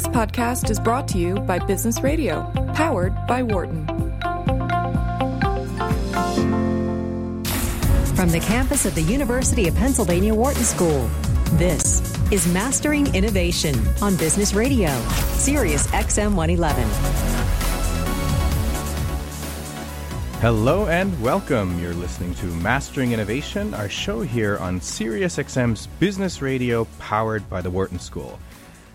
This podcast is brought to you by Business Radio, powered by Wharton. From the campus of the University of Pennsylvania Wharton School, this is Mastering Innovation on Business Radio, Sirius XM 111. Hello and welcome. You're listening to Mastering Innovation, our show here on SiriusXM's Business Radio powered by the Wharton School.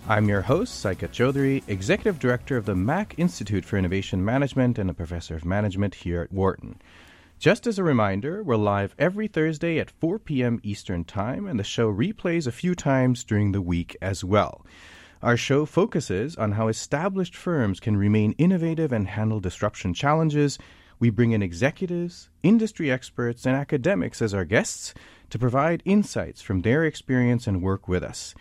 I'm your host, Saikat Chaudhuri, Executive Director of the Mack Institute for Innovation Management and a Professor of Management here at Wharton. Just as a reminder, we're live every Thursday at 4 p.m. Eastern Time, and the show replays a few times during the week as well. Our show focuses on how established firms can remain innovative and handle disruption challenges. We bring in executives, industry experts, and academics as our guests to provide insights from their experience and work with us.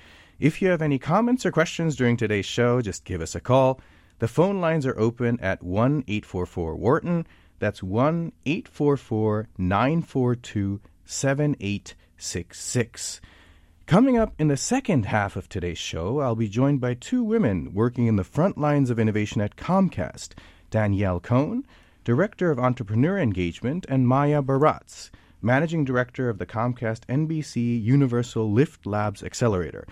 If you have any comments or questions during today's show, just give us a call. The phone lines are open at 1 844 Wharton. That's 1 844 942 7866. Coming up in the second half of today's show, I'll be joined by two women working in the front lines of innovation at Comcast Danielle Cohn, Director of Entrepreneur Engagement, and Maya Baratz, Managing Director of the Comcast NBC Universal Lift Labs Accelerator.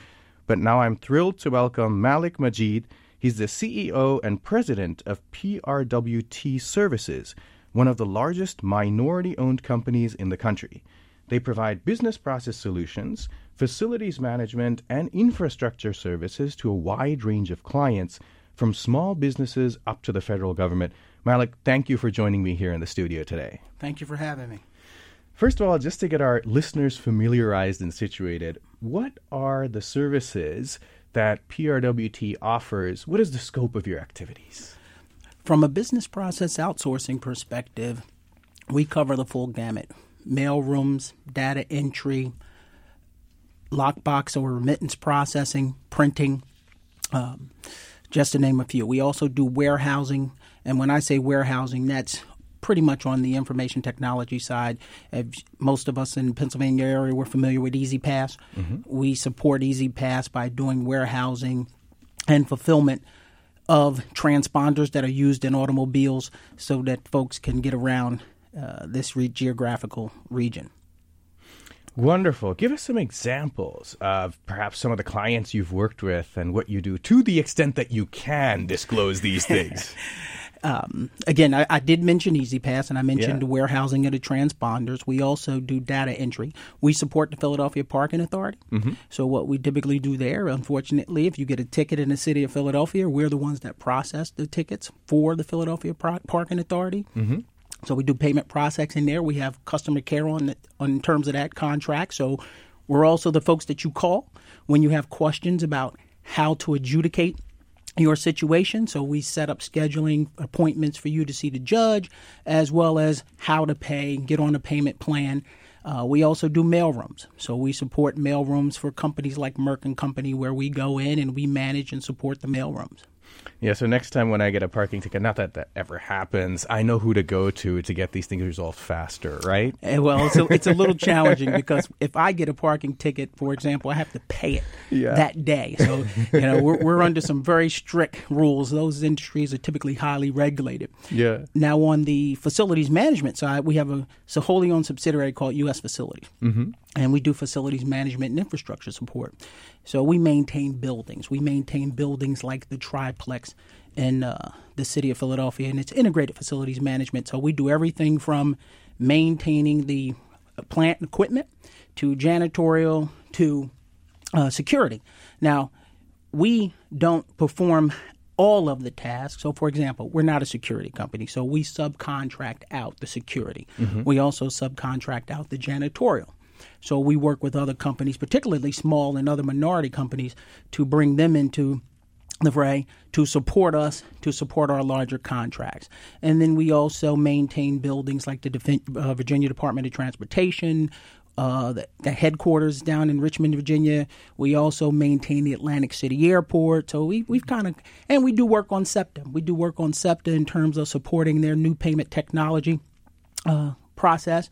But now I'm thrilled to welcome Malik Majid. He's the CEO and president of PRWT Services, one of the largest minority owned companies in the country. They provide business process solutions, facilities management, and infrastructure services to a wide range of clients, from small businesses up to the federal government. Malik, thank you for joining me here in the studio today. Thank you for having me. First of all, just to get our listeners familiarized and situated, what are the services that PRWT offers? What is the scope of your activities? From a business process outsourcing perspective, we cover the full gamut mail rooms, data entry, lockbox or remittance processing, printing, um, just to name a few. We also do warehousing. And when I say warehousing, that's pretty much on the information technology side. most of us in the Pennsylvania area, we're familiar with E-ZPass. Mm-hmm. We support E-ZPass by doing warehousing and fulfillment of transponders that are used in automobiles so that folks can get around uh, this re- geographical region. Wonderful. Give us some examples of perhaps some of the clients you've worked with and what you do to the extent that you can disclose these things. Um, again, I, I, did mention E-ZPass and I mentioned yeah. warehousing of the transponders. We also do data entry. We support the Philadelphia Parking Authority. Mm-hmm. So, what we typically do there, unfortunately, if you get a ticket in the city of Philadelphia, we're the ones that process the tickets for the Philadelphia Parking Authority. Mm-hmm. So, we do payment processing there. We have customer care on, the, on terms of that contract. So, we're also the folks that you call when you have questions about how to adjudicate your situation. So we set up scheduling appointments for you to see the judge, as well as how to pay, get on a payment plan. Uh, we also do mailrooms. So we support mailrooms for companies like Merck and Company, where we go in and we manage and support the mailrooms. Yeah, so next time when I get a parking ticket, not that that ever happens, I know who to go to to get these things resolved faster, right? Eh, well, it's a, it's a little challenging because if I get a parking ticket, for example, I have to pay it yeah. that day. So, you know, we're, we're under some very strict rules. Those industries are typically highly regulated. Yeah. Now, on the facilities management side, we have a, wholly owned subsidiary called U.S. Facilities. Mm-hmm. And we do facilities management and infrastructure support. So we maintain buildings. We maintain buildings like the triplex in uh, the city of Philadelphia, and it's integrated facilities management. So we do everything from maintaining the plant and equipment to janitorial to uh, security. Now, we don't perform all of the tasks. So, for example, we're not a security company, so we subcontract out the security. Mm-hmm. We also subcontract out the janitorial. So we work with other companies, particularly small and other minority companies, to bring them into the to support us to support our larger contracts. And then we also maintain buildings like the uh, Virginia Department of Transportation. Uh, the, the, headquarters down in Richmond, Virginia. We also maintain the Atlantic City Airport. So we, we've kind of, and we do work on SEPTA. We do work on SEPTA in terms of supporting their new payment technology uh, process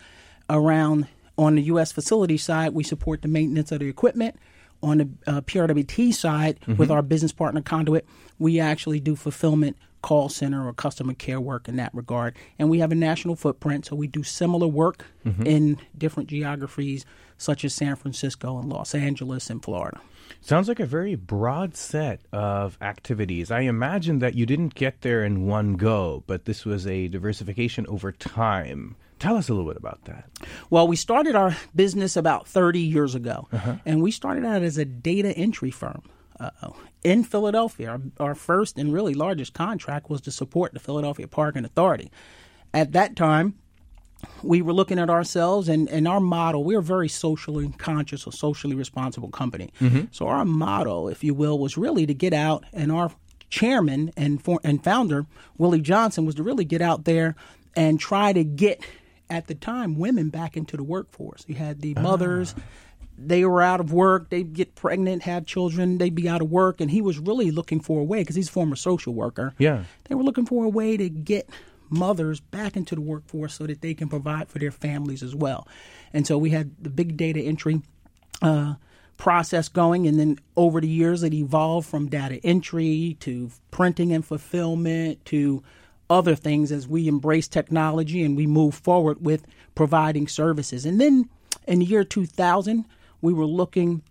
around on the U.S. facility side, we support the maintenance of the equipment. On the uh, PRWT side, with our business partner Conduent, we actually do fulfillment call center or customer care work in that regard. And we have a national footprint, so we do similar work in different geographies such as San Francisco and Los Angeles and Florida. Sounds like a very broad set of activities. I imagine that you didn't get there in one go, but this was a diversification over time. Tell us a little bit about that. Well, we started our business about 30 years ago, and we started out as a data entry firm uh, in Philadelphia. Our, our first and really largest contract was to support the Philadelphia Parking Authority. At that time, we were looking at ourselves and, and our model, we're a very socially conscious or socially responsible company. So our motto, if you will, was really to get out and our chairman and for, and founder, Willie Johnson, was to really get out there and try to get at the time women back into the workforce. You had the mothers, they were out of work, they'd get pregnant, have children, they'd be out of work, and he was really looking for a way because he's a former social worker. Yeah. They were looking for a way to get mothers back into the workforce so that they can provide for their families as well. And so we had the big data entry uh, process going, and then over the years it evolved from data entry to printing and fulfillment to other things as we embrace technology and we move forward with providing services. And then in the year 2000, we were looking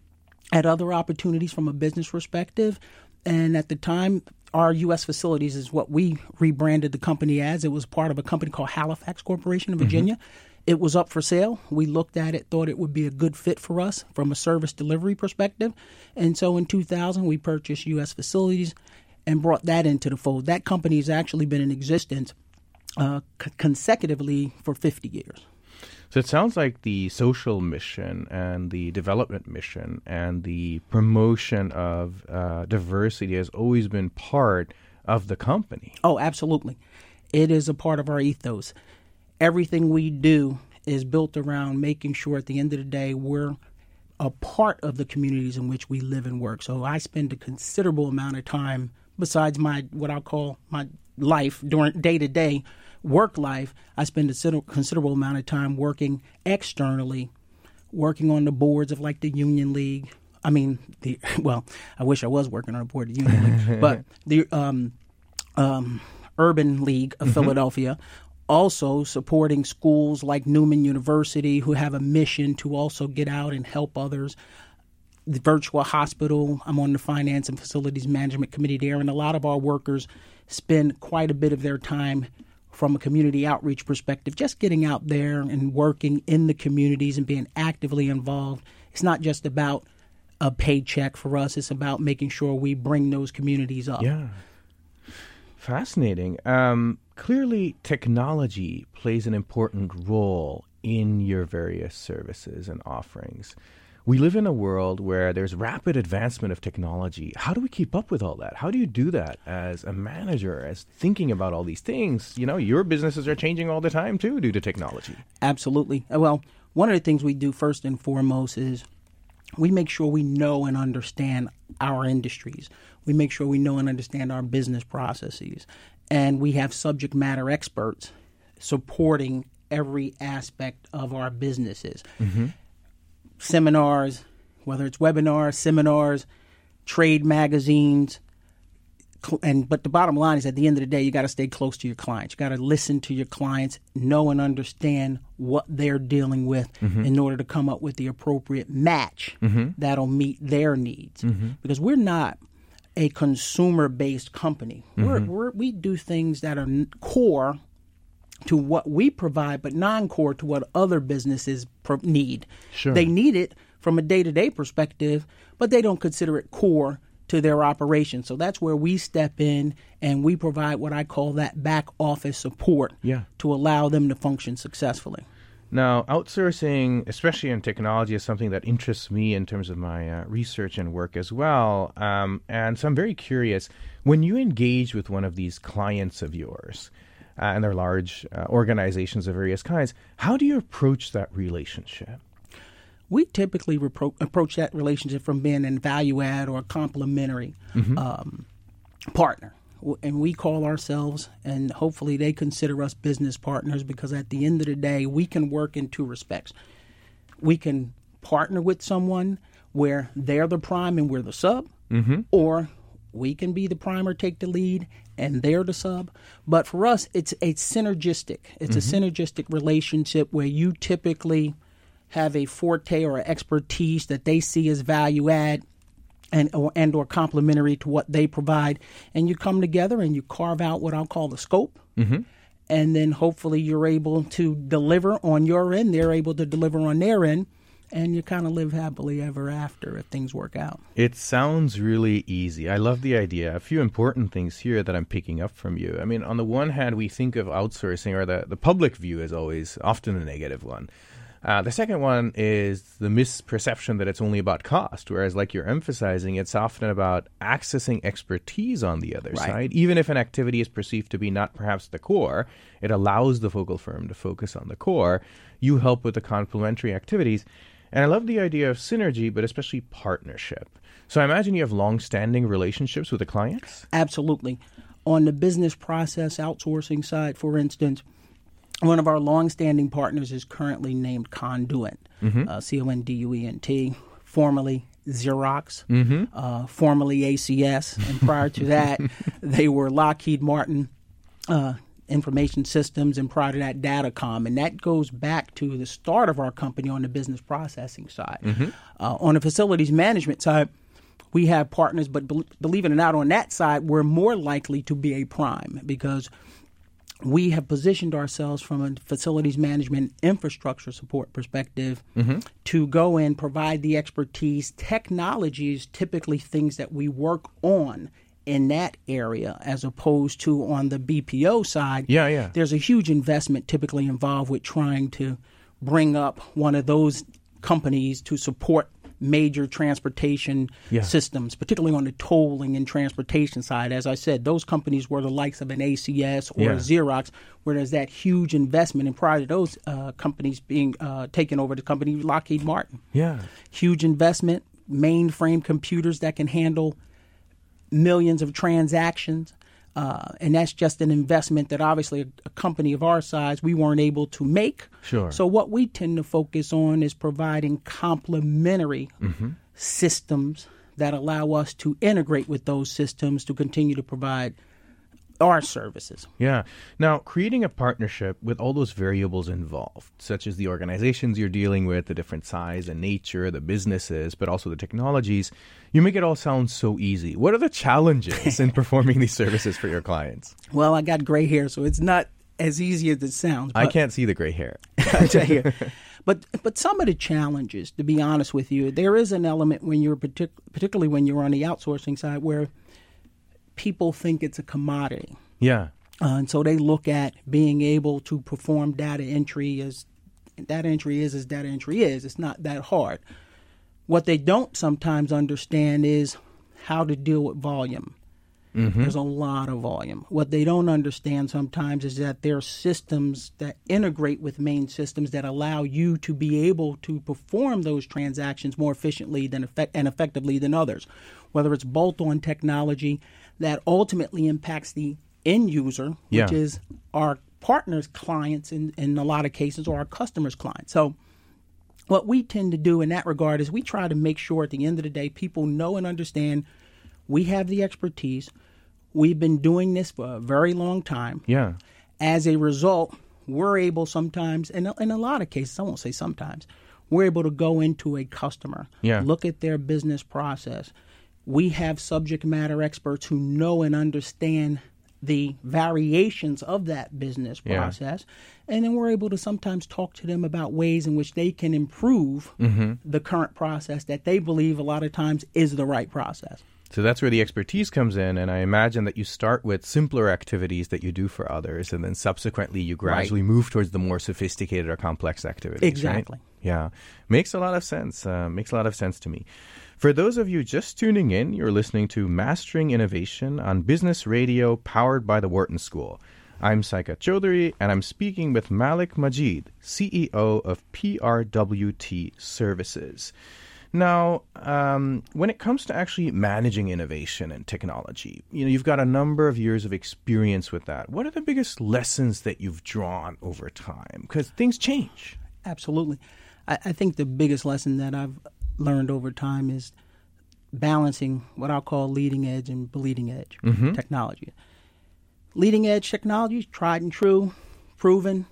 at other opportunities from a business perspective. And at the time, our U.S. facilities is what we rebranded the company as. It was part of a company called Halifax Corporation in mm-hmm. Virginia. It was up for sale. We looked at it, thought it would be a good fit for us from a service delivery perspective. And so in 2000, we purchased U.S. facilities and brought that into the fold. That company has actually been in existence uh, c- consecutively for 50 years. So it sounds like the social mission and the development mission and the promotion of uh, diversity has always been part of the company. Oh, absolutely. It is a part of our ethos. Everything we do is built around making sure at the end of the day we're a part of the communities in which we live and work. So I spend a considerable amount of time besides my what I'll call my life during day to day work life, I spend a considerable amount of time working externally, working on the boards of like the Union League. I mean, the well, I wish I was working on a board of the Union League, but the um, um, Urban League of Philadelphia, also supporting schools like Neumann University who have a mission to also get out and help others. The virtual hospital, I'm on the finance and facilities management committee there, and a lot of our workers spend quite a bit of their time from a community outreach perspective, just getting out there and working in the communities and being actively involved. It's not just about a paycheck for us, it's about making sure we bring those communities up. Yeah. Fascinating. Um, clearly, technology plays an important role in your various services and offerings. We live in a world where there's rapid advancement of technology. How do we keep up with all that? How do you do that as a manager, as thinking about all these things? You know, your businesses are changing all the time too due to technology. Absolutely. Uh, Well, one of the things we do first and foremost is we make sure we know and understand our industries. We make sure we know and understand our business processes. And we have subject matter experts supporting every aspect of our businesses. Seminars, whether it's webinars, seminars, trade magazines, and but the bottom line is at the end of the day you got to stay close to your clients. You got to listen to your clients know and understand what they're dealing with mm-hmm. in order to come up with the appropriate match mm-hmm. that'll meet their needs. Mm-hmm. Because we're not a consumer based company. We're, we're, we do things that are core to what we provide, but non-core to what other businesses pro- need. Sure. They need it from a day-to-day perspective, but they don't consider it core to their operation. So that's where we step in and we provide what I call that back office support Yeah. to allow them to function successfully. Now, outsourcing, especially in technology, is something that interests me in terms of my uh, research and work as well. Um, and so I'm very curious when you engage with one of these clients of yours, uh, and they're large uh, organizations of various kinds, how do you approach that relationship? we typically repro- approach that relationship from being an value add or a complementary um, partner. And we call ourselves, and hopefully they consider us business partners because at the end of the day, we can work in two respects. We can partner with someone where they're the prime and we're the sub, Mm-hmm. or we can be the prime or take the lead and they're the sub. But for us, it's a synergistic. It's a mm-hmm. synergistic relationship where you typically have a forte or expertise that they see as value add and or and or complementary to what they provide, and you come together and you carve out what I'll call the scope, mm-hmm. and then hopefully you're able to deliver on your end. They're able to deliver on their end, and you kind of live happily ever after if things work out. It sounds really easy. I love the idea. A few important things here that I'm picking up from you. I mean, on the one hand, we think of outsourcing, or the, the public view is always often a negative one. Uh, the second one is the misperception that it's only about cost, whereas, like you're emphasizing, it's often about accessing expertise on the other Right. side. Even if an activity is perceived to be not perhaps the core, it allows the focal firm to focus on the core. You help with the complementary activities. And I love the idea of synergy, but especially partnership. So I imagine you have long-standing relationships with the clients. Absolutely. On the business process outsourcing side, for instance, one of our long-standing partners is currently named Conduent, uh, C O N D U E N T, formerly Xerox, uh, formerly ACS, and prior to that, they were Lockheed Martin. Uh, information systems and prior to that datacom. And that goes back to the start of our company on the business processing side. Uh, on the facilities management side we have partners, but bel believe it or not, on that side, we're more likely to be a prime because we have positioned ourselves from a facilities management infrastructure support perspective to go in, provide the expertise. Technology is typically things that we work on in that area as opposed to on the BPO side. Yeah, yeah. There's a huge investment typically involved with trying to bring up one of those companies to support major transportation Yeah. systems, particularly on the tolling and transportation side. As I said, those companies were the likes of an ACS or Yeah. a Xerox, where there's that huge investment. And prior to those uh, companies being uh, taken over, the company Lockheed Martin, Yeah. huge investment, mainframe computers that can handle millions of transactions. Uh, and that's just an investment that obviously a, a company of our size we weren't able to make. Sure. So what we tend to focus on is providing complementary systems that allow us to integrate with those systems to continue to provide our services. Yeah. Now, creating a partnership with all those variables involved, such as the organizations you're dealing with, the different size and nature, the businesses, but also the technologies, you make it all sound so easy. What are the challenges in performing these services for your clients? Well, I got gray hair, so it's not as easy as it sounds. I can't see the gray hair. I tell you. But but some of the challenges, to be honest with you, there is an element when you're partic- particularly when you're on the outsourcing side where people think it's a commodity, Yeah. uh, and so they look at being able to perform data entry as data entry is as data entry is. It's not that hard. What they don't sometimes understand is how to deal with volume. There's a lot of volume. What they don't understand sometimes is that there are systems that integrate with main systems that allow you to be able to perform those transactions more efficiently than effect- and effectively than others. Whether it's bolt-on technology that ultimately impacts the end user, which Yeah. is our partners' clients in, in a lot of cases, or our customers' clients. So what we tend to do in that regard is we try to make sure at the end of the day people know and understand we have the expertise. We've been doing this for a very long time. Yeah. As a result, we're able sometimes, and in a lot of cases, I won't say sometimes, we're able to go into a customer, Yeah. look at their business process. We have subject matter experts who know and understand the variations of that business Yeah. process. And then we're able to sometimes talk to them about ways in which they can improve Mm-hmm. the current process that they believe a lot of times is the right process. So that's where the expertise comes in, and I imagine that you start with simpler activities that you do for others, and then subsequently you gradually move towards the more sophisticated or complex activities. right? Exactly. Yeah, makes a lot of sense. Uh, makes a lot of sense to me. For those of you just tuning in, you're listening to Mastering Innovation on Business Radio, powered by the Wharton School. I'm Saikat Chaudhuri, and I'm speaking with Malik Majid, CEO of PRWT Services. Now, um, when it comes to actually managing innovation and technology, you know, you've got a number of years of experience with that. What are the biggest lessons that you've drawn over time? Because things change. Absolutely. I, I think the biggest lesson that I've learned over time is balancing what I'll call leading edge and bleeding edge mm-hmm. technology. Leading edge technology, is tried and true, proven.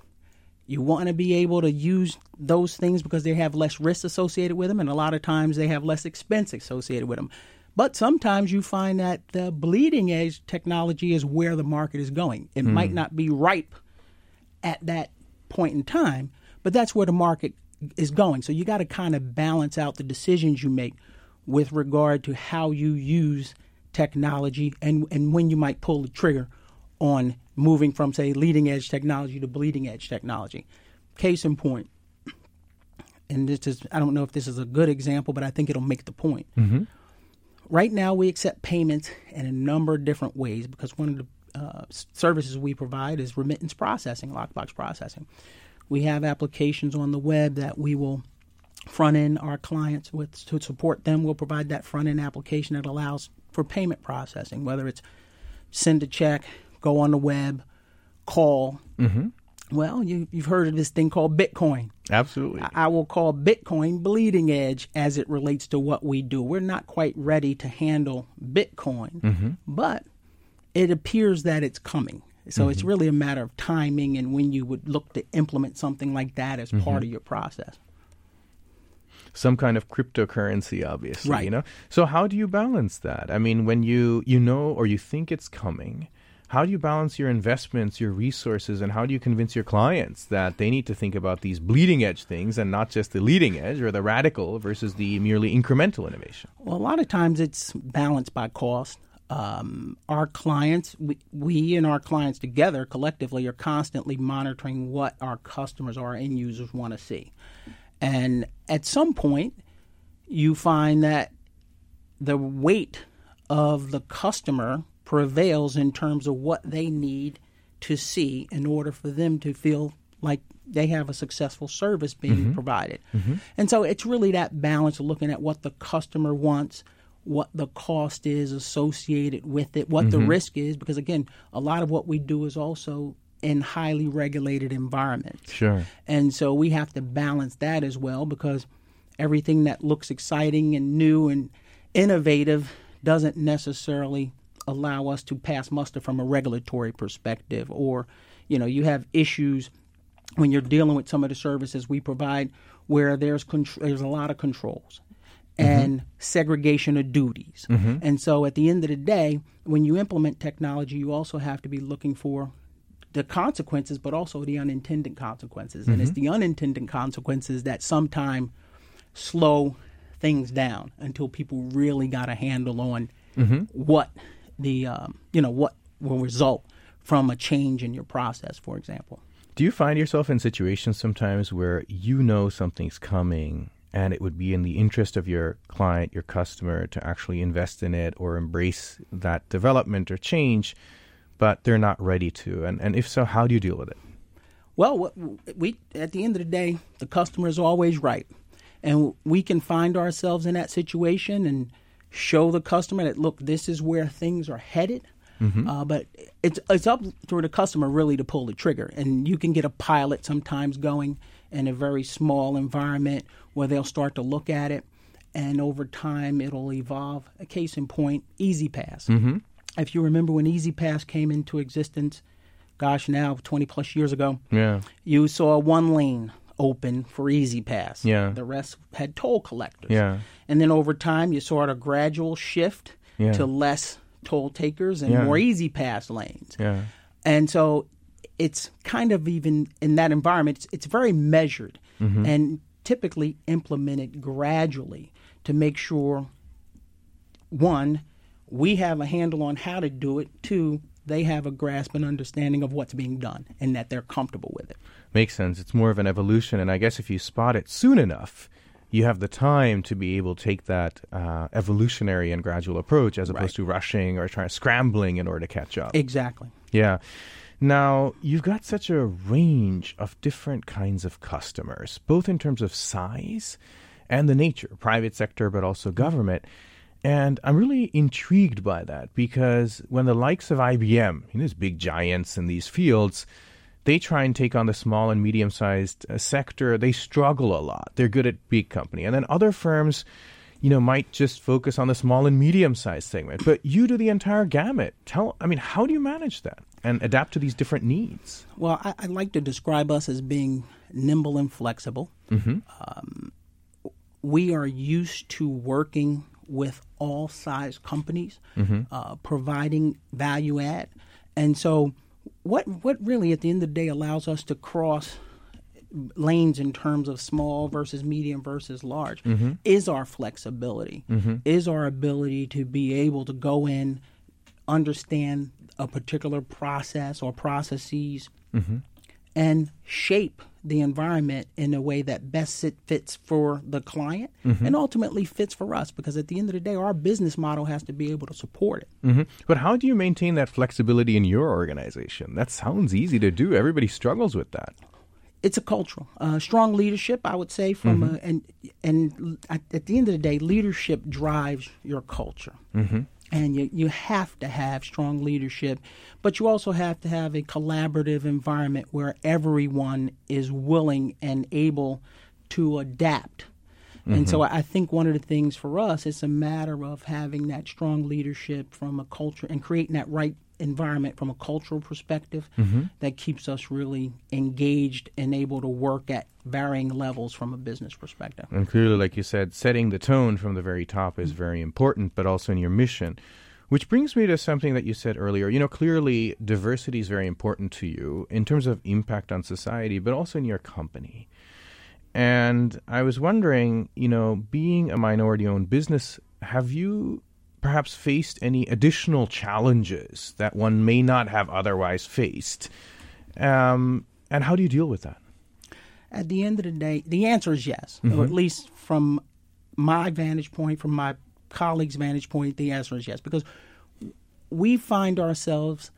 You want to be able to use those things because they have less risk associated with them, and a lot of times they have less expense associated with them. But sometimes you find that the bleeding edge technology is where the market is going. It might mm. not be ripe at that point in time, but that's where the market is going. So you got to kind of balance out the decisions you make with regard to how you use technology and, and when you might pull the trigger on moving from, say, leading edge technology to bleeding edge technology. Case in point, and this is, I don't know if this is a good example, but I think it'll make the point. Right now, we accept payments in a number of different ways because one of the uh, services we provide is remittance processing, lockbox processing. We have applications on the web that we will front end our clients with to support them. We'll provide that front end application that allows for payment processing, whether it's send a check, go on the web, call. Mm-hmm. Well, you, you've heard of this thing called Bitcoin. Absolutely. I will call Bitcoin bleeding edge as it relates to what we do. We're not quite ready to handle Bitcoin, but it appears that it's coming. So it's mm-hmm. really a matter of timing and when you would look to implement something like that as part mm-hmm. of your process. some kind of cryptocurrency obviously Right. you know so how do you balance that i mean when you you know or you think it's coming how do you balance your investments your resources and how do you convince your clients that they need to think about these bleeding edge things and not just the leading edge or the radical versus the merely incremental innovation Well, a lot of times it's balanced by cost. Um, our clients, we, we and our clients together collectively are constantly monitoring what our customers, our end users want to see. And at some point, you find that the weight of the customer prevails in terms of what they need to see in order for them to feel like they have a successful service being provided. And so it's really that balance of looking at what the customer wants, what the cost is associated with it, what the mm-hmm. risk is, because again, a lot of what we do is also in highly regulated environments. Sure. And so we have to balance that as well because everything that looks exciting and new and innovative doesn't necessarily allow us to pass muster from a regulatory perspective or you know you have issues when you're dealing with some of the services we provide where there's contr- there's a lot of controls Mm-hmm. and segregation of duties. Mm-hmm. And so at the end of the day, when you implement technology, you also have to be looking for the consequences, but also the unintended consequences. And it's mm-hmm. the unintended consequences that sometime slow things down until people really got a handle on what the um, you know what will result from a change in your process, for example. Do you find yourself in situations sometimes where you know something's coming and it would be in the interest of your client, your customer, to actually invest in it or embrace that development or change, but they're not ready to? And, and if so, how do you deal with it? Well, we at the end of the day, the customer is always right, and we can find ourselves in that situation and show the customer that look, this is where things are headed. Uh, but it's it's up to the customer really to pull the trigger, and you can get a pilot sometimes going in a very small environment where they'll start to look at it, and over time it'll evolve. A case in point, E-ZPass. Mm-hmm. If you remember when E-ZPass came into existence, gosh, now twenty plus years ago, Yeah. you saw one lane open for E-ZPass. Yeah. The rest had toll collectors. Yeah. And then over time, you saw a gradual shift Yeah. to less toll takers and Yeah. more Easy Pass lanes. Yeah. And so it's kind of even in that environment, it's, it's very measured Mm-hmm. and typically implemented gradually to make sure one, we have a handle on how to do it, two, they have a grasp and understanding of what's being done and that they're comfortable with it. Makes sense. It's more of an evolution. And I guess if you spot it soon enough, you have the time to be able to take that uh, evolutionary and gradual approach as opposed Right. to rushing or trying scrambling in order to catch up. Exactly. Yeah. Now, you've got such a range of different kinds of customers, both in terms of size and the nature, private sector, but also government. And I'm really intrigued by that because when the likes of IBM, you know, these big giants in these fields, they try and take on the small and medium sized uh, sector. They struggle a lot. They're good at big company. And then other firms, you know, might just focus on the small and medium sized segment. But you do the entire gamut. Tell, I mean, how do you manage that and adapt to these different needs? Well, I, I like to describe us as being nimble and flexible. Um, we are used to working with all size companies, uh, providing value add, and so what what really at the end of the day allows us to cross lanes in terms of small versus medium versus large is our flexibility, is our ability to be able to go in, understand a particular process or processes, and shape the environment in a way that best it fits for the client and ultimately fits for us. Because at the end of the day, our business model has to be able to support it. hmm But how do you maintain that flexibility in your organization? That sounds easy to do. Everybody struggles with that. it's a cultural uh, strong leadership i would say from uh, and and at, at the end of the day leadership drives your culture mm-hmm. And you, you have to have strong leadership but you also have to have a collaborative environment where everyone is willing and able to adapt. And so I I think one of the things for us is a matter of having that strong leadership from a culture and creating that right environment from a cultural perspective mm-hmm. that keeps us really engaged and able to work at varying levels from a business perspective. And clearly, like you said, setting the tone from the very top is very important, but also in your mission. Which brings me to something that you said earlier. You know, clearly diversity is very important to you in terms of impact on society, but also in your company. And I was wondering, you know, being a minority owned business, have you perhaps faced any additional challenges that one may not have otherwise faced? Um, and how do you deal with that? At the end of the day, the answer is yes, or at least from my vantage point, from my colleagues' vantage point, the answer is yes, because we find ourselves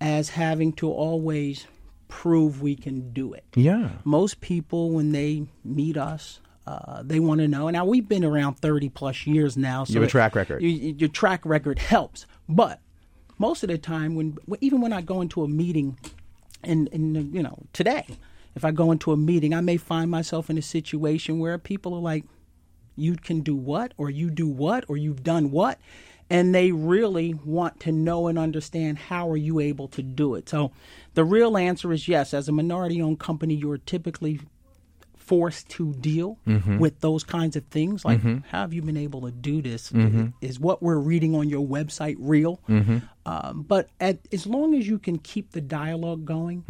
as having to always prove we can do it. Yeah. most people when they meet us uh, they want to know. Now we've been around 30 plus years now so You have a track record. you- you- your track record helps. But most of the time when even when i go into a meeting and, and you know today if i go into a meeting i may find myself in a situation where people are like you can do what or you do what or you've done what? And they really want to know and understand how are you able to do it? So the real answer is yes. As a minority owned company you're typically forced to deal mm-hmm. with those kinds of things. Like mm-hmm. how have you been able to do this? Mm-hmm. Is what we're reading on your website real? Um, but at, as long as you can keep the dialogue going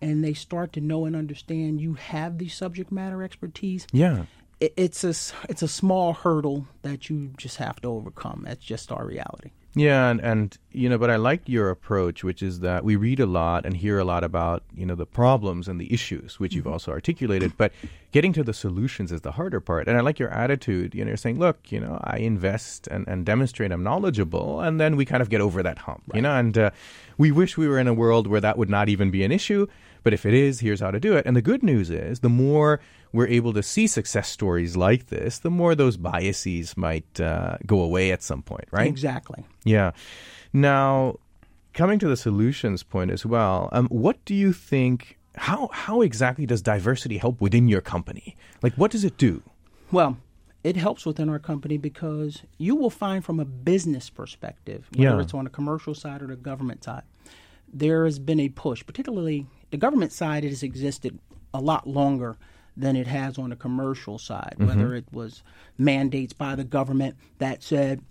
and they start to know and understand you have the subject matter expertise Yeah. It, it's a it's a small hurdle that you just have to overcome. That's just our reality. Yeah, and, and you know, but I like your approach, which is that we read a lot and hear a lot about you know the problems and the issues, which you've also articulated. But getting to the solutions is the harder part. And I like your attitude. You know, you're saying, look, you know, I invest and, and demonstrate I'm knowledgeable, and then we kind of get over that hump. You know, and uh, we wish we were in a world where that would not even be an issue. But if it is, here's how to do it. And the good news is, the more we're able to see success stories like this, the more those biases might uh, go away at some point, right? Exactly. Yeah. Now, coming to the solutions point as well, um, what do you think? How how exactly does diversity help within your company? Like, what does it do? Well, it helps within our company because you will find from a business perspective, whether Yeah. it's on the commercial side or the government side, there has been a push, particularly the government side, it has existed a lot longer than it has on the commercial side, mm-hmm. whether it was mandates by the government that said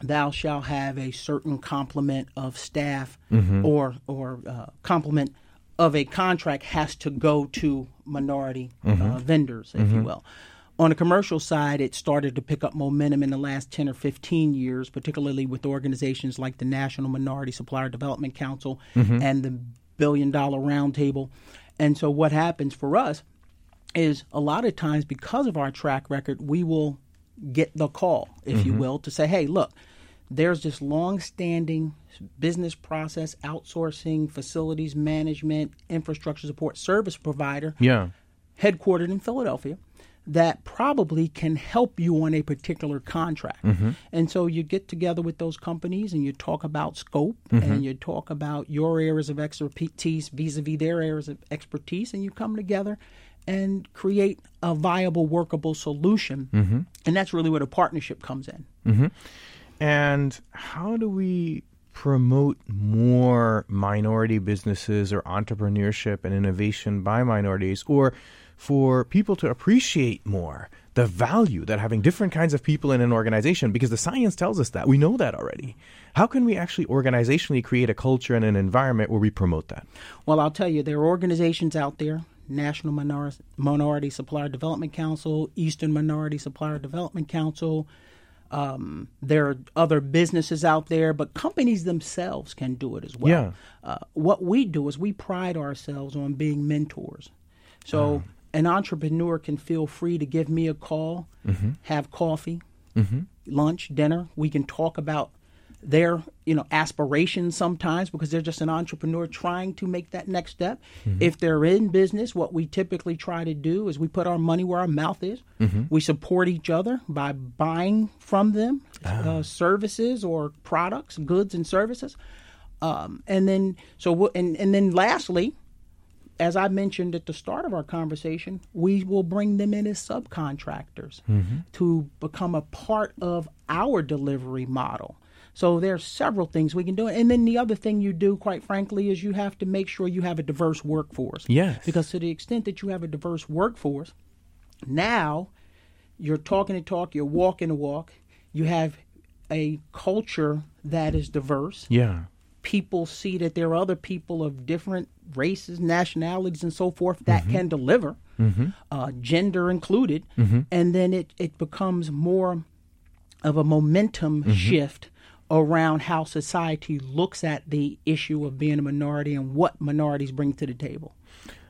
thou shalt have a certain complement of staff mm-hmm. or or uh, complement of a contract has to go to minority uh, mm-hmm. vendors, if you will. On the commercial side, it started to pick up momentum in the last 10 or 15 years, particularly with organizations like the National Minority Supplier Development Council and the Billion Dollar Roundtable. And so, what happens for us is a lot of times because of our track record, we will get the call, if you mm-hmm. will, to say, hey, look, there's this long-standing business process outsourcing, facilities management, infrastructure support service provider Yeah. headquartered in Philadelphia that probably can help you on a particular contract. Mm-hmm. And so you get together with those companies and you talk about scope mm-hmm. and you talk about your areas of expertise vis a vis their areas of expertise, and you come together and create a viable, workable solution. Mm-hmm. And that's really where the partnership comes in. Mm-hmm. And how do we promote more minority businesses or entrepreneurship and innovation by minorities or for people to appreciate more the value that having different kinds of people in an organization because the science tells us that. We know that already. How can we actually organizationally create a culture and an environment where we promote that? Well, I'll tell you, there are organizations out there National Minor- Minority Supplier Development Council, Eastern Minority Supplier Development Council. Um, there are other businesses out there, but companies themselves can do it as well. Yeah. Uh, what we do is we pride ourselves on being mentors. So an entrepreneur can feel free to give me a call, have coffee, lunch, dinner. We can talk about their you know aspirations sometimes because they're just an entrepreneur trying to make that next step. If they're in business, what we typically try to do is we put our money where our mouth is. We support each other by buying from them uh, services or products, goods and services. Um, and then so we- and and then lastly, as I mentioned at the start of our conversation, we will bring them in as subcontractors to become a part of our delivery model. So there are several things we can do. And then the other thing you do, quite frankly, is you have to make sure you have a diverse workforce. Yes. Because to the extent that you have a diverse workforce, now you're talking the talk, you're walking the walk, you have a culture that is diverse. Yeah. People see that there are other people of different races, nationalities, and so forth that mm-hmm. can deliver, mm-hmm. uh, gender included, mm-hmm. and then it, it becomes more of a momentum shift around how society looks at the issue of being a minority and what minorities bring to the table.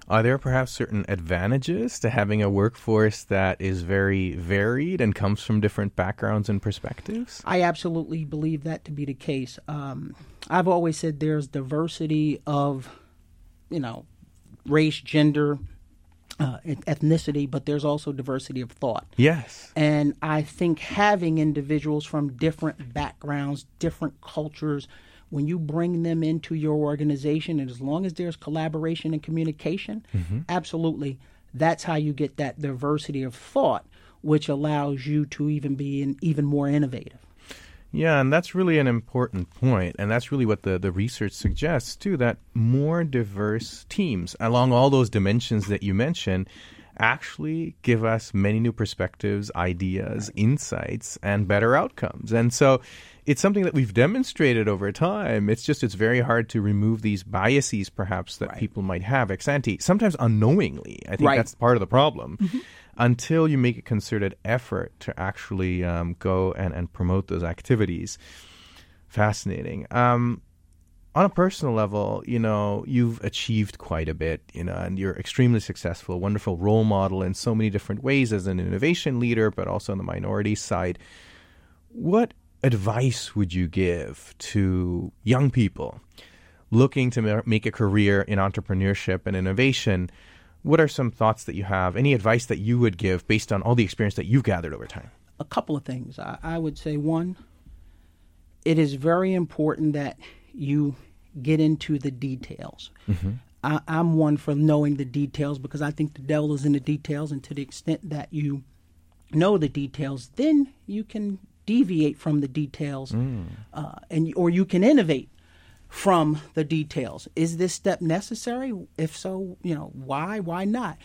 Are there perhaps certain advantages to having a workforce that is very varied and comes from different backgrounds and perspectives? I absolutely believe that to be the case. Um, I've always said there's diversity of, you know, race, gender, uh, ethnicity, but there's also diversity of thought. Yes. And I think having individuals from different backgrounds, different cultures, when you bring them into your organization, and as long as there's collaboration and communication, absolutely, that's how you get that diversity of thought, which allows you to even be in, even more innovative. Yeah, and that's really an important point, and that's really what the, the research suggests too. That more diverse teams along all those dimensions that you mentioned actually give us many new perspectives, ideas, insights, and better outcomes. And so, it's something that we've demonstrated over time. It's just it's very hard to remove these biases, perhaps that people might have ex ante, sometimes unknowingly. I think Right. that's part of the problem. Mm-hmm. Until you make a concerted effort to actually um, go and, and promote those activities. Fascinating. Um, on a personal level, you know, you've achieved quite a bit, you know, and you're extremely successful, wonderful role model in so many different ways as an innovation leader, but also on the minority side. What advice would you give to young people looking to make a career in entrepreneurship and innovation? What are some thoughts that you have? Any advice that you would give based on all the experience that you've gathered over time? a couple of things. I, I would say one, it is very important that you get into the details. I, I'm one for knowing the details because I think the devil is in the details, and to the extent that you know the details, then you can deviate from the details, uh, and or you can innovate from the details. Is this step necessary? If so, you know why? Why not?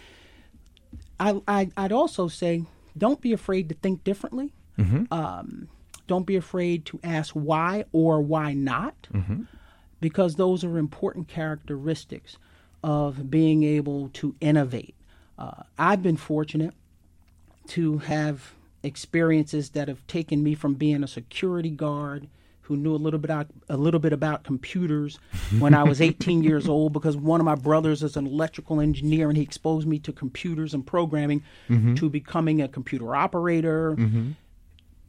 I, I I'd also say don't be afraid to think differently. Um, don't be afraid to ask why or why not, because those are important characteristics of being able to innovate. Uh, I've been fortunate to have experiences that have taken me from being a security guard who knew a little bit about, a little bit about computers when I was 18 years old because one of my brothers is an electrical engineer and he exposed me to computers and programming mm-hmm. to becoming a computer operator mm-hmm.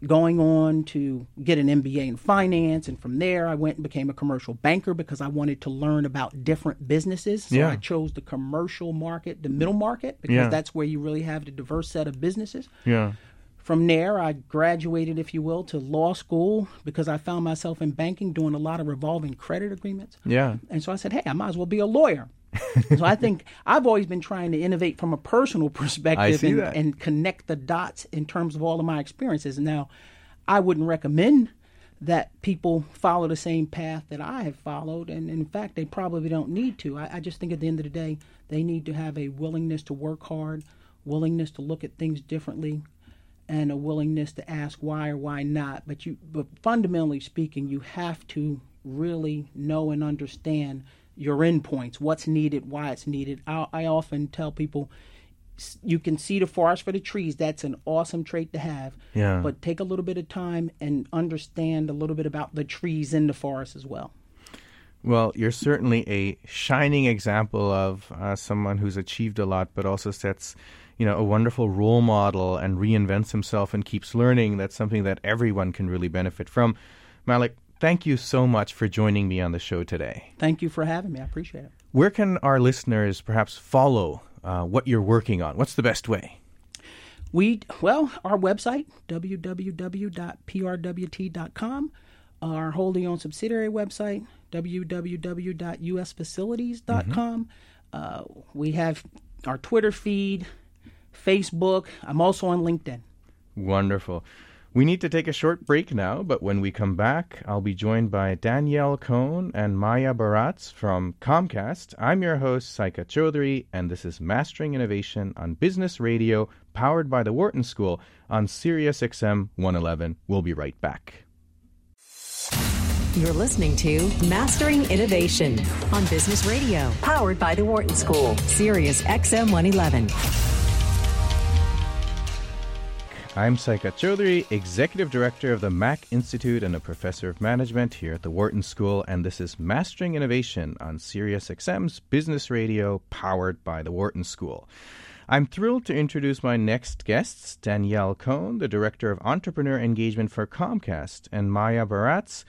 going on to get an MBA in finance, and from there I went and became a commercial banker because I wanted to learn about different businesses. So Yeah. I chose the commercial market, the middle market, because Yeah. that's where you really have the diverse set of businesses. Yeah. From there, I graduated, if you will, to law school because I found myself in banking doing a lot of revolving credit agreements. Yeah. And so I said, hey, I might as well be a lawyer. so I think I've always been trying to innovate from a personal perspective and, and connect the dots in terms of all of my experiences. Now, I wouldn't recommend that people follow the same path that I have followed. And in fact, they probably don't need to. I, I just think at the end of the day, they need to have a willingness to work hard, willingness to look at things differently, and a willingness to ask why or why not. But you, but fundamentally speaking, you have to really know and understand your endpoints, what's needed, why it's needed. I, I often tell people, you can see the forest for the trees. That's an awesome trait to have. Yeah. But take a little bit of time and understand a little bit about the trees in the forest as well. Well, you're certainly a shining example of uh, someone who's achieved a lot, but also sets, you know, a wonderful role model and reinvents himself and keeps learning. That's something that everyone can really benefit from. Malik, thank you so much for joining me on the show today. Thank you for having me. I appreciate it. Where can our listeners perhaps follow uh, what you're working on? What's the best way? We well, our website www.prwt.com, our wholly owned subsidiary website www.usfacilities.com. Uh, we have our Twitter feed, Facebook. I'm also on LinkedIn. Wonderful. We need to take a short break now, but when we come back, I'll be joined by Danielle Cohn and Maya Baratz from Comcast. I'm your host, Saikat Chaudhuri, and this is Mastering Innovation on Business Radio, powered by the Wharton School on Sirius XM 111. We'll be right back. You're listening to Mastering Innovation on Business Radio, powered by the Wharton School, Sirius XM 111. I'm Saikat Chaudhuri, Executive Director of the Mack Institute and a Professor of Management here at the Wharton School, and this is Mastering Innovation on SiriusXM's Business Radio, powered by the Wharton School. I'm thrilled to introduce my next guests, Danielle Cohn, the Director of Entrepreneur Engagement for Comcast, and Maya Baratz,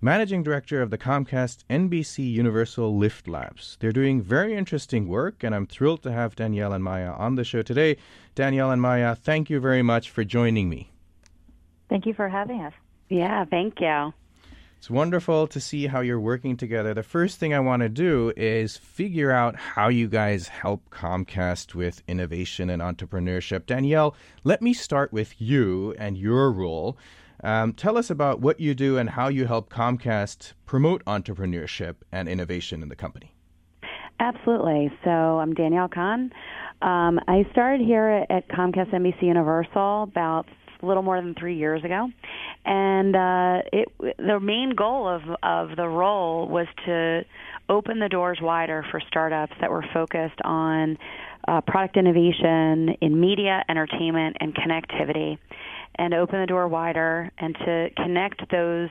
Managing Director of the Comcast NBC Universal Lift Labs. They're doing very interesting work, and I'm thrilled to have Danielle and Maya on the show today. Danielle and Maya, thank you very much for joining me. Thank you for having us. Yeah, thank you. It's wonderful to see how you're working together. The first thing I want to do is figure out how you guys help Comcast with innovation and entrepreneurship. Danielle, let me start with you and your role. Um, tell us about what you do and how you help Comcast promote entrepreneurship and innovation in the company. Absolutely. So I'm Danielle Cohn. Um, I started here at Comcast NBC Universal about a little more than three years ago, and uh, it the main goal of of the role was to open the doors wider for startups that were focused on uh, product innovation in media, entertainment, and connectivity, and open the door wider and to connect those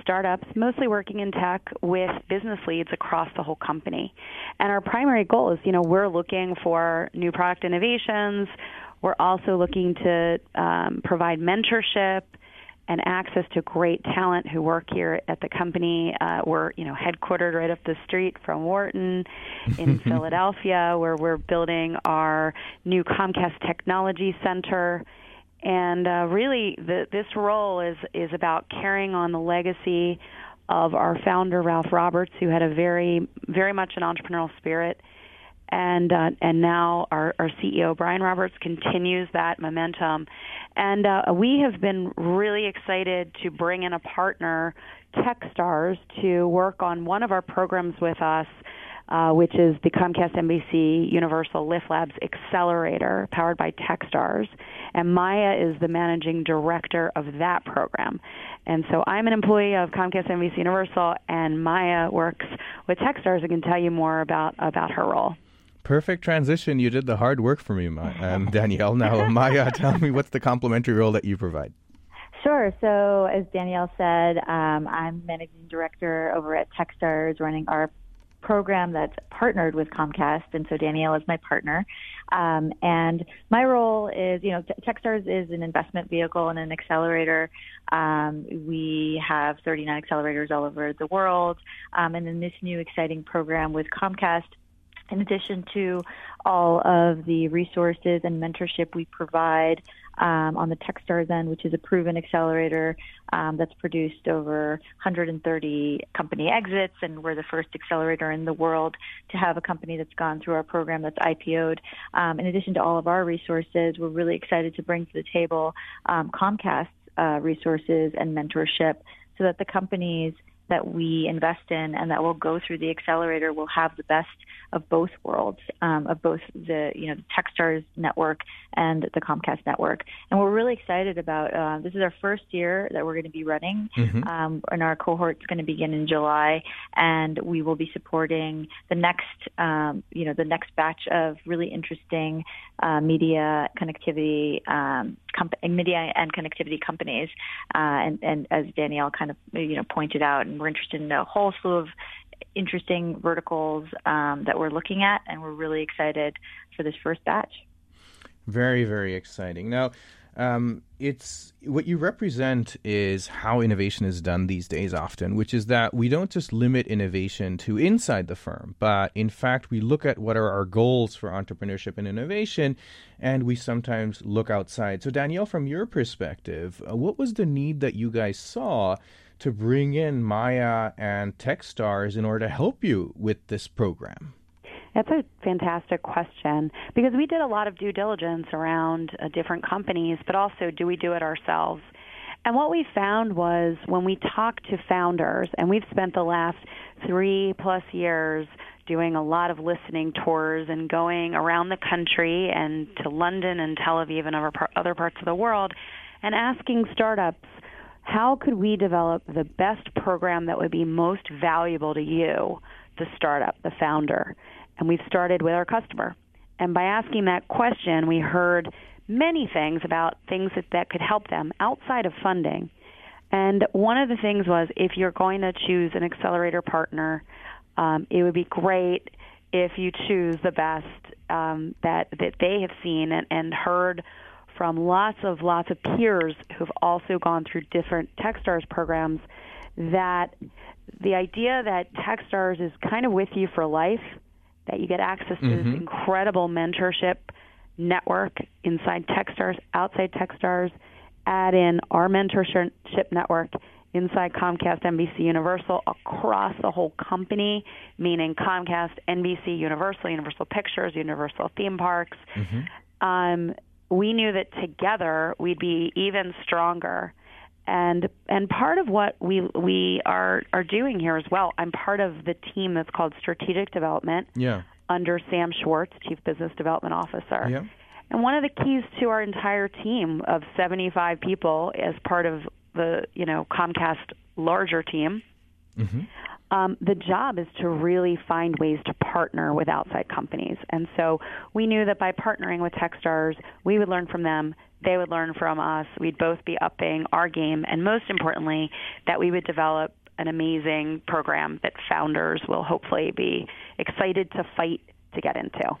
startups, mostly working in tech, with business leads across the whole company. And our primary goal is, you know, we're looking for new product innovations. We're also looking to um, provide mentorship and access to great talent who work here at the company. Uh, we're, you know, headquartered right up the street from Wharton in Philadelphia, where we're building our new Comcast Technology Center and uh, really the, this role is is about carrying on the legacy of our founder Ralph Roberts, who had a very very much an entrepreneurial spirit, and uh, and now our, our CEO Brian Roberts continues that momentum, and uh, we have been really excited to bring in a partner, TechStars, to work on one of our programs with us uh, which is the Comcast NBC Universal Lift Labs Accelerator, powered by TechStars. And Maya is the managing director of that program. And so I'm an employee of Comcast NBC Universal, and Maya works with TechStars and can tell you more about, about her role. Perfect transition. You did the hard work for me, Ma- um, Danielle. Now, Maya, tell me what's the complementary role that you provide? Sure. So, as Danielle said, um, I'm managing director over at TechStars, running our program that's partnered with Comcast, and so Danielle is my partner. Um, and my role is, you know, Techstars is an investment vehicle and an accelerator. Um, we have 39 accelerators all over the world, um, and then this new exciting program with Comcast, in addition to all of the resources and mentorship we provide um, on the Techstars end, which is a proven accelerator um, that's produced over 130 company exits, and we're the first accelerator in the world to have a company that's gone through our program that's IPO'd. Um, in addition to all of our resources, we're really excited to bring to the table um, Comcast's uh, resources and mentorship so that the companies that we invest in and that will go through the accelerator will have the best of both worlds, um, of both the you know the TechStars network and the Comcast network. And we're really excited about uh, this is our first year that we're going to be running, mm-hmm. um, and our cohort is going to begin in July, and we will be supporting the next um, you know the next batch of really interesting uh, media connectivity um, comp- media and connectivity companies, uh, and, and as Danielle kind of you know pointed out, and we're interested in a whole slew of interesting verticals um, that we're looking at, and we're really excited for this first batch. Very, very exciting. Now, um, it's what you represent is how innovation is done these days often, which is that we don't just limit innovation to inside the firm, but in fact, we look at what are our goals for entrepreneurship and innovation, and we sometimes look outside. So, Danielle, from your perspective, uh, what was the need that you guys saw to bring in Maya and Techstars in order to help you with this program? That's a fantastic question because we did a lot of due diligence around uh, different companies, but also do we do it ourselves? And what we found was when we talked to founders, and we've spent the last three plus years doing a lot of listening tours and going around the country and to London and Tel Aviv and other parts of the world and asking startups how could we develop the best program that would be most valuable to you, the startup, the founder? And we've started with our customer. And by asking that question, we heard many things about things that, that could help them outside of funding. And one of the things was if you're going to choose an accelerator partner, um, it would be great if you choose the best um, that that they have seen and, and heard from lots of lots of peers who've also gone through different Techstars programs that the idea that Techstars is kind of with you for life, that you get access to mm-hmm. this incredible mentorship network inside Techstars, outside Techstars, add in our mentorship network inside Comcast, NBC, Universal, across the whole company, meaning Comcast, NBC, Universal, Universal Pictures, Universal Theme Parks. Mm-hmm. Um, we knew that together we'd be even stronger. And and part of what we we are are doing here as well. I'm part of the team that's called Strategic Development. Yeah. Under Sam Schwartz, Chief Business Development Officer. Yeah. And one of the keys to our entire team of 75 people as part of the you know Comcast larger team mm-hmm um, the job is to really find ways to partner with outside companies. And so we knew that by partnering with Techstars, we would learn from them, they would learn from us, we'd both be upping our game, and most importantly, that we would develop an amazing program that founders will hopefully be excited to fight to get into.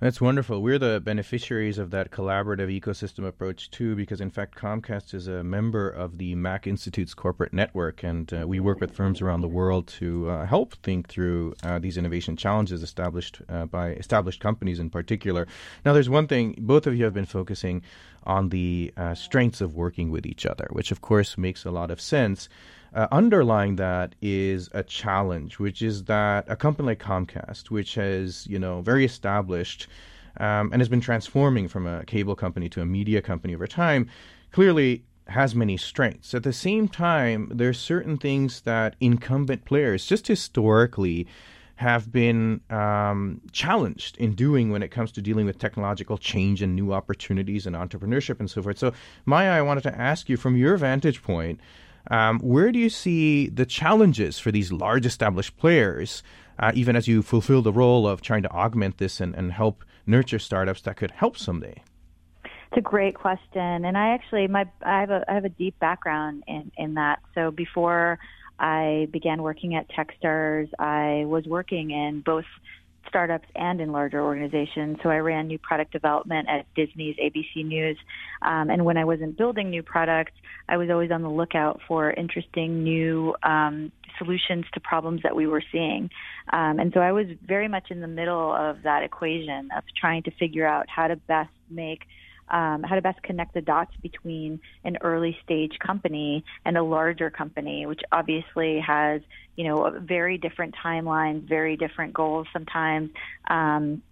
That's wonderful. We're the beneficiaries of that collaborative ecosystem approach too, because in fact, Comcast is a member of the Mack Institute's corporate network, and uh, we work with firms around the world to uh, help think through uh, these innovation challenges established uh, by established companies in particular. Now, there's one thing both of you have been focusing on the uh, strengths of working with each other, which of course makes a lot of sense. Uh, underlying that is a challenge, which is that a company like Comcast, which has you know very established um, and has been transforming from a cable company to a media company over time, clearly has many strengths. At the same time, there are certain things that incumbent players, just historically, have been um, challenged in doing when it comes to dealing with technological change and new opportunities and entrepreneurship and so forth. So, Maya, I wanted to ask you from your vantage point um, where do you see the challenges for these large established players, uh, even as you fulfill the role of trying to augment this and, and help nurture startups that could help someday? It's a great question, and I actually my I have a I have a deep background in in that. So before I began working at Techstars. I was working in both startups and in larger organizations. So I ran new product development at Disney's ABC News. Um, and when I wasn't building new products, I was always on the lookout for interesting new um, solutions to problems that we were seeing. Um, and so I was very much in the middle of that equation of trying to figure out how to best make um, how to best connect the dots between an early stage company and a larger company, which obviously has, you know, very different timelines, very different goals sometimes, um,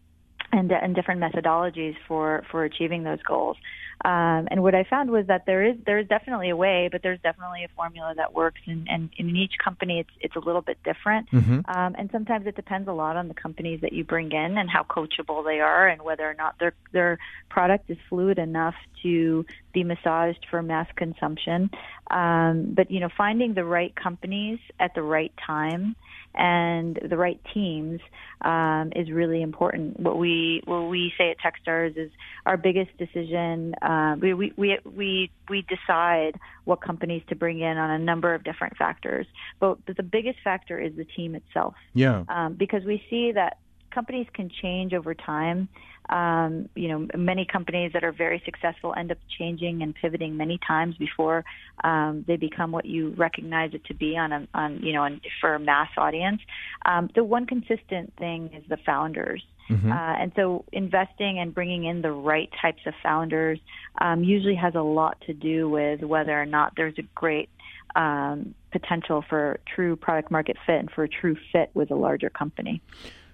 and, and different methodologies for, for achieving those goals. Um, and what I found was that there is there is definitely a way, but there's definitely a formula that works. And, and in each company, it's it's a little bit different. Mm-hmm. Um, and sometimes it depends a lot on the companies that you bring in and how coachable they are, and whether or not their their product is fluid enough to be massaged for mass consumption. Um, but you know, finding the right companies at the right time and the right teams um, is really important. What we what we say at TechStars is our biggest decision. Uh, we, we we we we decide what companies to bring in on a number of different factors, but, but the biggest factor is the team itself. Yeah. Um, because we see that companies can change over time. Um, you know, many companies that are very successful end up changing and pivoting many times before um, they become what you recognize it to be on a, on you know, on, for a mass audience. Um, the one consistent thing is the founders. Mm-hmm. Uh, and so investing and bringing in the right types of founders um, usually has a lot to do with whether or not there's a great um, potential for true product market fit and for a true fit with a larger company.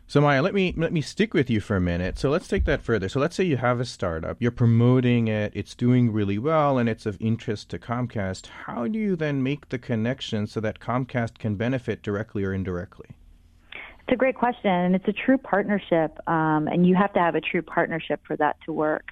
So Maya, let me let me stick with you for a minute. So let's take that further. So let's say you have a startup, you're promoting it, it's doing really well, and it's of interest to Comcast. How do you then make the connection so that Comcast can benefit directly or indirectly? It's a great question, and it's a true partnership, um, and you have to have a true partnership for that to work.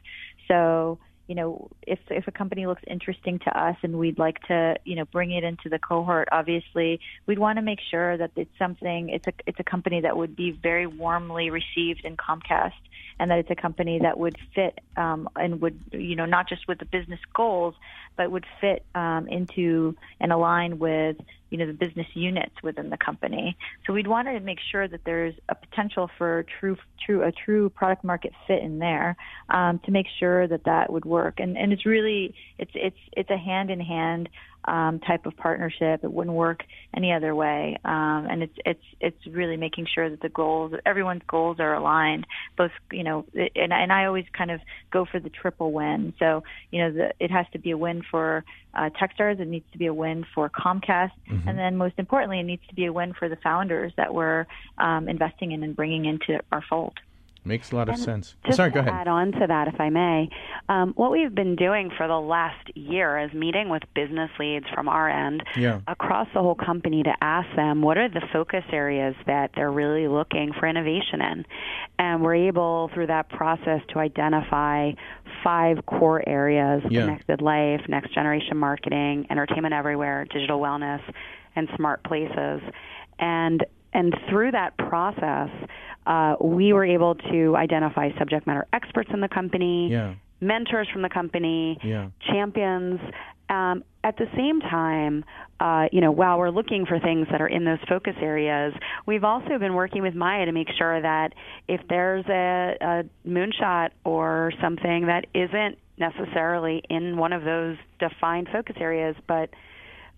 So you know, if if a company looks interesting to us and we'd like to, you know, bring it into the cohort, obviously we'd want to make sure that it's something it's a it's a company that would be very warmly received in Comcast and that it's a company that would fit um, and would you know not just with the business goals but would fit um, into and align with you know the business units within the company. So we'd want to make sure that there's a potential for true true a true product market fit in there um, to make sure that that would work. And and it's really it's it's it's a hand in hand um, type of partnership. It wouldn't work any other way. Um, and it's it's it's really making sure that the goals, everyone's goals are aligned. Both you know, and and I always kind of go for the triple win. So you know, the, it has to be a win for uh, Techstars. It needs to be a win for Comcast, mm-hmm. and then most importantly, it needs to be a win for the founders that we're um, investing in and bringing into our fold. Makes a lot of and sense. Just Sorry, go ahead. add on to that, if I may, um, what we've been doing for the last year is meeting with business leads from our end yeah. across the whole company to ask them what are the focus areas that they're really looking for innovation in. And we're able, through that process, to identify five core areas yeah. connected life, next generation marketing, entertainment everywhere, digital wellness, and smart places. And and through that process, uh, we were able to identify subject matter experts in the company, yeah. mentors from the company, yeah. champions. Um, at the same time, uh, you know, while we're looking for things that are in those focus areas, we've also been working with Maya to make sure that if there's a, a moonshot or something that isn't necessarily in one of those defined focus areas, but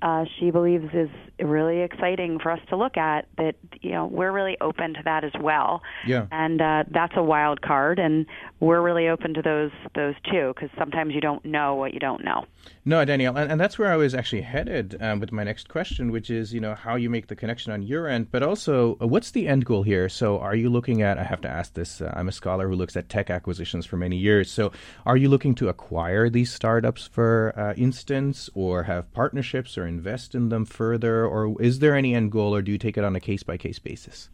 uh, she believes is really exciting for us to look at. That you know we're really open to that as well. Yeah. And uh, that's a wild card, and we're really open to those those too, because sometimes you don't know what you don't know. No, Danielle, and, and that's where I was actually headed um, with my next question, which is you know how you make the connection on your end, but also uh, what's the end goal here? So are you looking at? I have to ask this. Uh, I'm a scholar who looks at tech acquisitions for many years. So are you looking to acquire these startups, for uh, instance, or have partnerships or invest in them further, or is there any end goal, or do you take it on a case by case basis?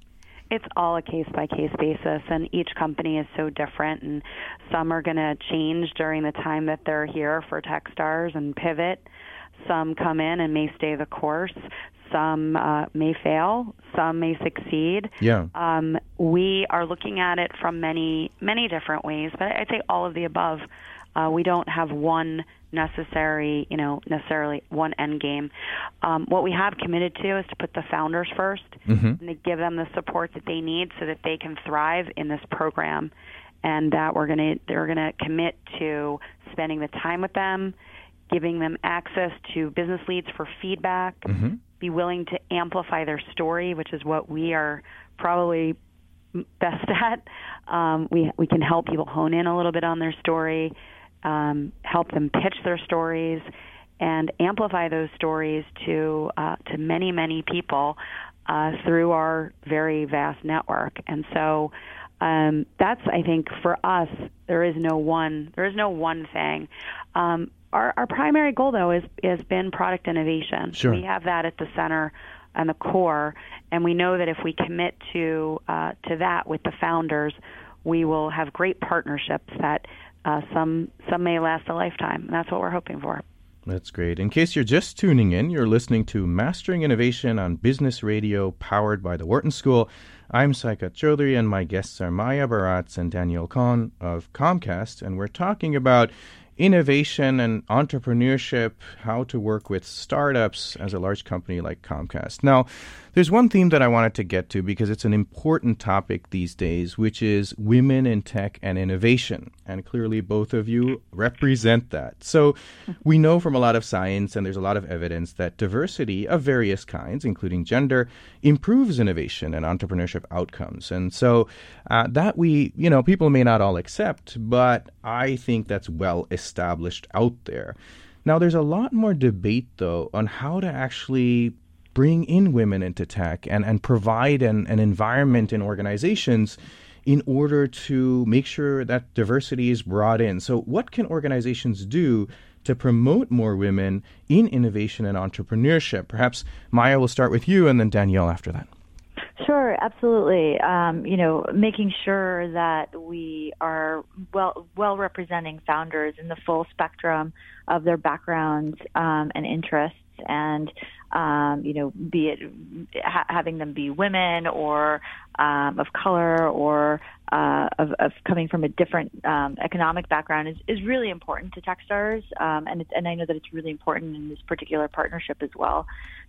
It's all a case by case basis, and each company is so different, and some are going to change during the time that they're here for Techstars and pivot. Some come in and may stay the course. Some uh, may fail. Some may succeed. Yeah. Um, we are looking at it from many, many different ways, but I'd say all of the above. Uh, we don't have one necessary, you know, necessarily one end game. Um, what we have committed to is to put the founders 1st mm-hmm. and to give them the support that they need so that they can thrive in this program, and that we're going to they're going to commit to spending the time with them, giving them access to business leads for feedback, mm-hmm. be willing to amplify their story, which is what we are probably best at. Um, we we can help people hone in a little bit on their story um, help them pitch their stories and amplify those stories to uh, to many many people uh, through our very vast network. And so um, that's I think for us there is no one there is no one thing. Um, our, our primary goal though is has been product innovation. Sure. We have that at the center and the core, and we know that if we commit to uh, to that with the founders, we will have great partnerships that uh, some some may last a lifetime. And that's what we're hoping for. That's great. In case you're just tuning in, you're listening to Mastering Innovation on Business Radio, powered by the Wharton School. I'm Saikat Chaudhuri, and my guests are Maya Baratz and Danielle Cohn of Comcast, and we're talking about innovation and entrepreneurship, how to work with startups as a large company like Comcast. Now, there's one theme that I wanted to get to because it's an important topic these days, which is women in tech and innovation. And clearly, both of you represent that. So, we know from a lot of science, and there's a lot of evidence, that diversity of various kinds, including gender, improves innovation and entrepreneurship outcomes. And so, uh, that we, you know, people may not all accept, but I think that's well established out there. Now, there's a lot more debate, though, on how to actually bring in women into tech and, and provide an, an environment in organizations in order to make sure that diversity is brought in. So, what can organizations do to promote more women in innovation and entrepreneurship? Perhaps Maya will start with you and then Danielle after that. Sure, absolutely. Um, you know, making sure that we are well well representing founders in the full spectrum of their backgrounds um, and interests, and um, you know, be it ha- having them be women or um, of color or uh, of, of coming from a different um, economic background is, is really important to Techstars, um, and it's, and I know that it's really important in this particular partnership as well.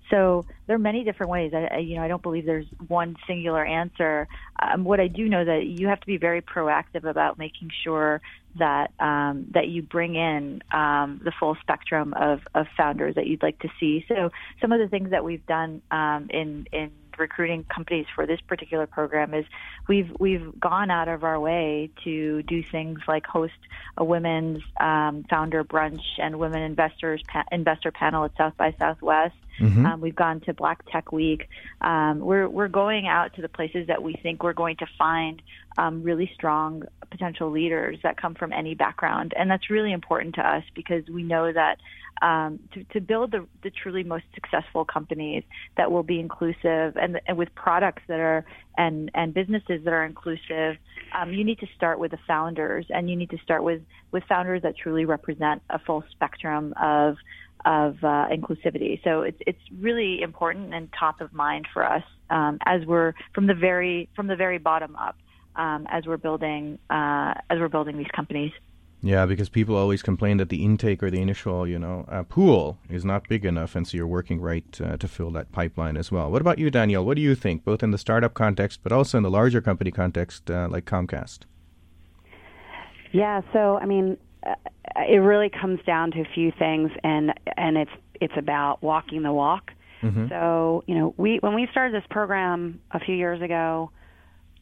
So there are many different ways. I, you know I don't believe there's one singular answer. Um, what I do know that you have to be very proactive about making sure that um, that you bring in um, the full spectrum of, of founders that you'd like to see. So some of the things that we've done um, in in recruiting companies for this particular program is we've we've gone out of our way to do things like host a women's um, founder brunch and women investors pa- investor panel at South by Southwest. Mm-hmm. Um, we've gone to Black Tech Week. Um, we're we're going out to the places that we think we're going to find um, really strong potential leaders that come from any background, and that's really important to us because we know that um, to, to build the, the truly most successful companies that will be inclusive and, and with products that are and and businesses that are inclusive, um, you need to start with the founders, and you need to start with with founders that truly represent a full spectrum of of uh, inclusivity. So it's it's really important and top of mind for us um, as we're from the very from the very bottom up um, as we're building uh, as we're building these companies. Yeah, because people always complain that the intake or the initial, you know, uh, pool is not big enough, and so you're working right uh, to fill that pipeline as well. What about you, Danielle? What do you think, both in the startup context, but also in the larger company context, uh, like Comcast? Yeah, so I mean, uh, it really comes down to a few things, and and it's it's about walking the walk. Mm-hmm. So you know, we when we started this program a few years ago,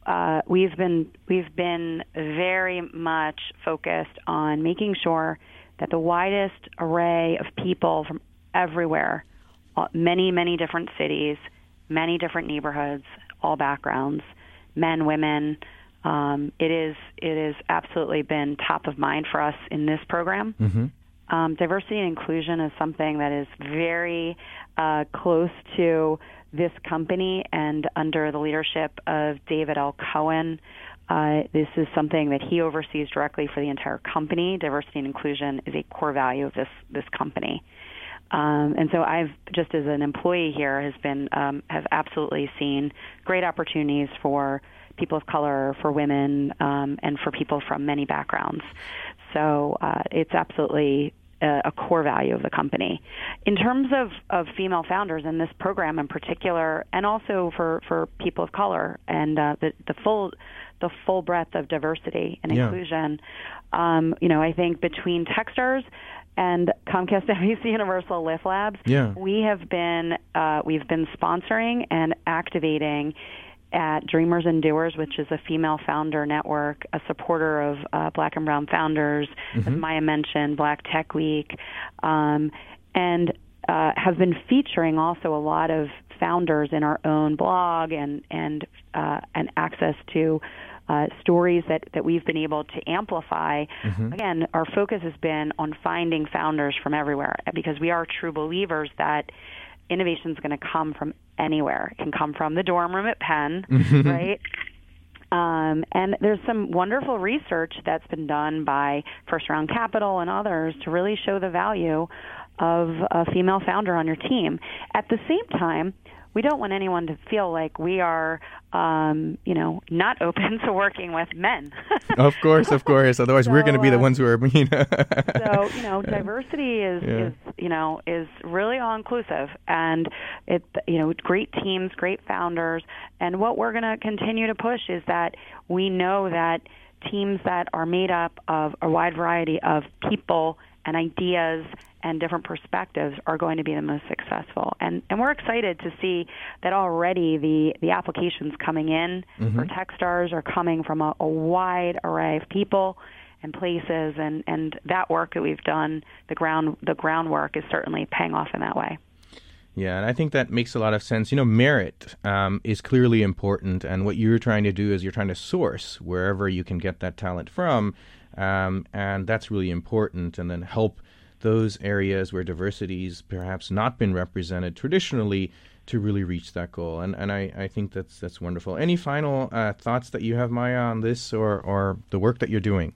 uh, we've been we've been very much focused on making sure that the widest array of people from everywhere, uh, many many different cities, many different neighborhoods, all backgrounds, men, women, um, it is it has absolutely been top of mind for us in this program. Mm-hmm. Um, diversity and inclusion is something that is very uh, close to this company, and under the leadership of David L. Cohen, uh, this is something that he oversees directly for the entire company. Diversity and inclusion is a core value of this this company. Um, and so I've just as an employee here has been um, have absolutely seen great opportunities for people of color, for women, um, and for people from many backgrounds. So uh, it's absolutely a, a core value of the company. In terms of, of female founders in this program in particular, and also for, for people of color and uh, the, the full the full breadth of diversity and Yeah. inclusion, um, you know, I think between Techstars and Comcast NBC Universal Lift Labs, Yeah. we have been uh, we've been sponsoring and activating at Dreamers and Doers, which is a female founder network, a supporter of uh, Black and Brown founders, as Maya mentioned, Black Tech Week, um, and uh, have been featuring also a lot of founders in our own blog and and uh, and access to uh, stories that, that we've been able to amplify. Again, our focus has been on finding founders from everywhere because we are true believers that innovation is going to come from anywhere. It can come from the dorm room at Penn, right? Um, and there's some wonderful research that's been done by First Round Capital and others to really show the value of a female founder on your team. At the same time, we don't want anyone to feel like we are, um, you know, not open to working with men. Of course, of course. Otherwise, we're going to be the uh, ones who are mean. so you know diversity is Yeah. is you know is really all inclusive and it you know great teams great founders and what we're going to continue to push is that we know that teams that are made up of a wide variety of people and ideas and different perspectives are going to be the most successful. And and we're excited to see that already the the applications coming in for techstars are coming from a, a wide array of people and places and and that work that we've done the ground the groundwork is certainly paying off in that way. Yeah, and I think that makes a lot of sense. You know, merit um, is clearly important, and what you're trying to do is you're trying to source wherever you can get that talent from, um, and that's really important, and then help those areas where diversity's perhaps not been represented traditionally to really reach that goal. And and I, I think that's that's wonderful. Any final uh, thoughts that you have, Maya, on this or or the work that you're doing?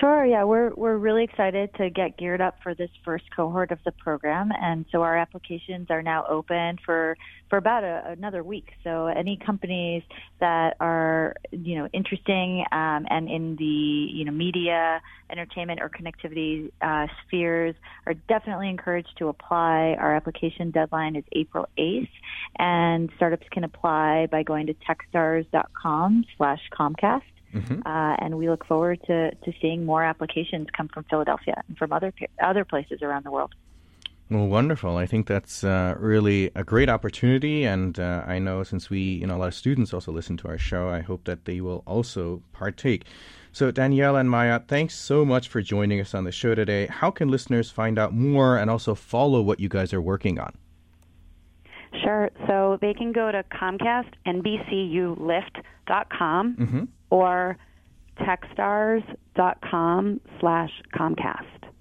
Sure. Yeah, we're we're really excited to get geared up for this first cohort of the program, and so our applications are now open for for about a, another week. So any companies that are you know interesting um, and in the you know media, entertainment, or connectivity uh, spheres are definitely encouraged to apply. Our application deadline is April eighth, and startups can apply by going to techstars.com/comcast. Uh, and we look forward to, to seeing more applications come from Philadelphia and from other other places around the world. Well, wonderful. I think that's uh, really a great opportunity, and uh, I know since we, you know, a lot of students also listen to our show, I hope that they will also partake. So, Danielle and Maya, thanks so much for joining us on the show today. How can listeners find out more and also follow what you guys are working on? Sure. So they can go to Comcast NBCUlift.com Mm-hmm. or techstars.com slash Comcast.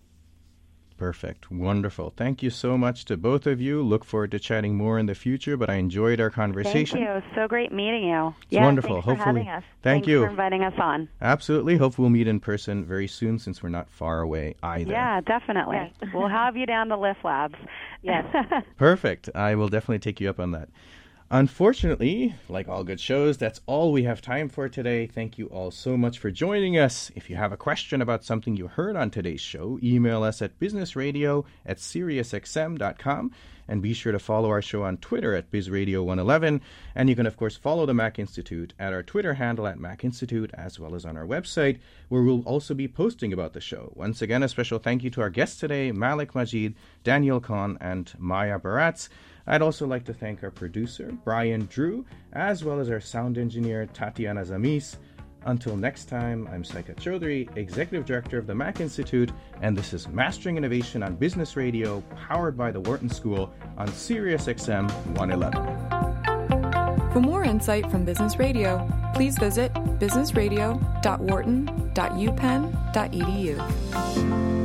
Perfect. Wonderful. Thank you so much to both of you. Look forward to chatting more in the future, but I enjoyed our conversation. Thank you. So great meeting you. It's wonderful. thanks for having us. thank Thanks you. for inviting us on. Absolutely. Hope we'll meet in person very soon since we're not far away either. Yeah, definitely. Yes. we'll have you down to Lift Labs. Yes. Perfect. I will definitely take you up on that. Unfortunately, like all good shows, that's all we have time for today. Thank you all so much for joining us. If you have a question about something you heard on today's show, email us at businessradio at SiriusXM.com and be sure to follow our show on Twitter at BizRadio111. And you can, of course, follow the Mack Institute at our Twitter handle at Mack Institute, as well as on our website, where we'll also be posting about the show. Once again, a special thank you to our guests today, Malik Majid, Daniel Khan, and Maya Baratz. I'd also like to thank our producer, Brian Drew, as well as our sound engineer, Tatiana Zamis. Until next time, I'm Saikat Chaudhuri, Executive Director of the Mack Institute, and this is Mastering Innovation on Business Radio, powered by the Wharton School on Sirius XM 111. For more insight from Business Radio, please visit businessradio.wharton.upenn.edu.